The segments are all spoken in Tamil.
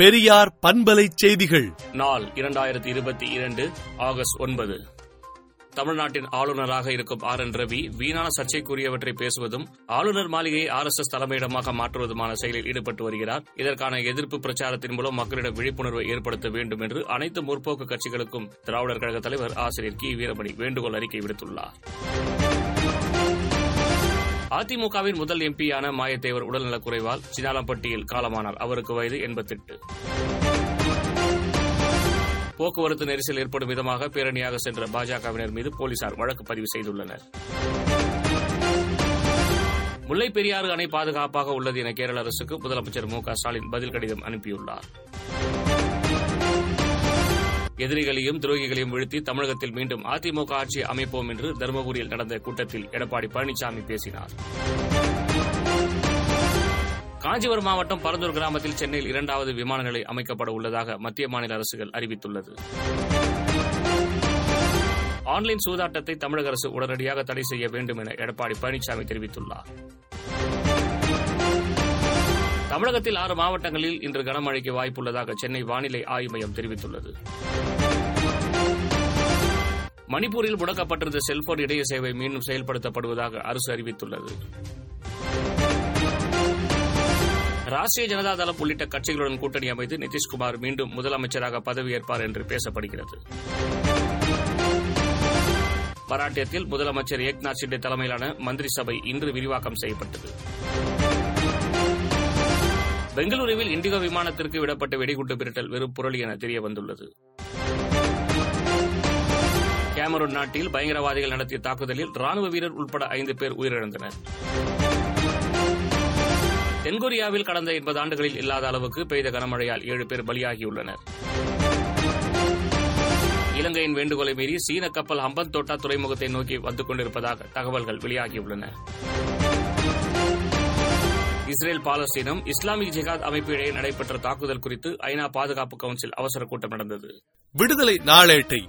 பெரியார் பண்பலை செய்திகள். நாள் இரண்டாயிரத்தி இருபத்தி இரண்டு ஆகஸ்ட் ஒன்பது. தமிழ்நாட்டின் ஆளுநராக இருக்கும் ஆர் என் ரவி வீணான சர்ச்சைக்குரியவற்றை பேசுவதும் ஆளுநர் மாளிகையை ஆர் எஸ் எஸ் தலைமையிடமாக மாற்றுவதுமான செயலில் ஈடுபட்டு வருகிறார். இதற்கான எதிர்ப்பு பிரச்சாரத்தின் மூலம் மக்களிடம் விழிப்புணர்வை ஏற்படுத்த வேண்டும் என்று அனைத்து முற்போக்கு கட்சிகளுக்கும் திராவிடர் கழக தலைவர் ஆசிரியர் கி. வீரமணி வேண்டுகோள் அறிக்கை விடுத்துள்ளார். அதிமுகவின் முதல் எம்பியான மாயத்தேவர் உடல்நலக்குறைவால் சினாலம்பட்டியில் காலமானார். அவருக்கு வயது எண்பத்தெட்டு. போக்குவரத்து நெரிசல் ஏற்படும் விதமாக பேரணியாக சென்ற பாஜகவினர் மீது போலீசார் வழக்கு பதிவு செய்துள்ளனர். முல்லை பெரியாறு அணை பாதுகாப்பாக உள்ளது என கேரள அரசுக்கு முதலமைச்சர் மு க ஸ்டாலின் பதில் கடிதம் அனுப்பியுள்ளார். எதிரிகளையும் துரோகிகளையும் வீழ்த்தி தமிழகத்தில் மீண்டும் அதிமுக ஆட்சி அமைப்போம் என்று தருமபுரியில் நடந்த கூட்டத்தில் எடப்பாடி பழனிசாமி பேசினார். காஞ்சிபுரம் மாவட்டம் பரந்தூர் கிராமத்தில் சென்னையில் இரண்டாவது விமான நிலை அமைக்கப்பட உள்ளதாக மத்திய மாநில அரசுகள் அறிவித்துள்ளது. ஆன்லைன் சூதாட்டத்தை தமிழக அரசு உடனடியாக தடை செய்ய வேண்டும் என எடப்பாடி பழனிசாமி தெரிவித்துள்ளார். தமிழகத்தில் ஆறு மாவட்டங்களில் இன்று கனமழைக்கு வாய்ப்புள்ளதாக சென்னை வானிலை ஆய்வு மையம் தெரிவித்துள்ளது. மணிப்பூரில் முடக்கப்பட்டிருந்த செல்போன் இணைய சேவை மீண்டும் செயல்படுத்தப்படுவதாக அரசு அறிவித்துள்ளது. ராஷ்டிரிய ஜனதா தளம் உள்ளிட்ட கட்சிகளுடன் கூட்டணி அமைத்து நிதிஷ்குமார் மீண்டும் முதலமைச்சராக பதவியேற்பார் என்று பேசப்படுகிறது. மராட்டியத்தில் முதலமைச்சர் ஏக்நாத் ஷிண்டே தலைமையிலான மந்திரி சபை இன்று விரிவாக்கம் செய்யப்பட்டது. பெங்களூருவில் இண்டிகோ விமானத்திற்கு விடப்பட்ட வெடிகுண்டு மிரட்டல் வெறும் புரளி என தெரிய வந்துள்ளது. கேமரூன் நாட்டில் பயங்கரவாதிகள் நடத்திய தாக்குதலில் ராணுவ வீரர் உட்பட ஐந்து பேர் உயிரிழந்தனர். தென்கொரியாவில் கடந்த எண்பது ஆண்டுகளில் இல்லாத அளவுக்கு பெய்த கனமழையால் ஏழு பேர் பலியாகியுள்ளனர். இலங்கையின் வேண்டுகோளை மீறி சீன கப்பல் ஹம்பன் தோட்டா துறைமுகத்தை நோக்கி வந்து கொண்டிருப்பதாக தகவல்கள் வெளியாகியுள்ளன. இஸ்ரேல் பாலஸ்தீனம் இஸ்லாமிக் ஜிகாத் அமைப்பு இடையே நடைபெற்ற தாக்குதல் குறித்து ஐநா பாதுகாப்பு கவுன்சில் அவசர கூட்டம் நடந்தது. விடுதலை நாளேட்டை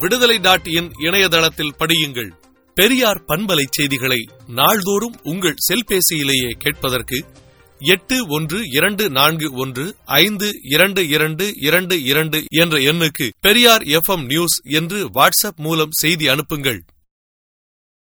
விடுதலை டாட் இன் இணையதளத்தில் படியுங்கள். பெரியார் பண்பலை செய்திகளை நாள்தோறும் உங்கள் செல்பேசியிலேயே கேட்பதற்கு எட்டு ஒன்று இரண்டு நான்கு ஒன்று ஐந்து இரண்டு இரண்டு இரண்டு இரண்டு என்ற எண்ணுக்கு பெரியார் எஃப் நியூஸ் என்று வாட்ஸ்அப் மூலம் செய்தி அனுப்புங்கள்.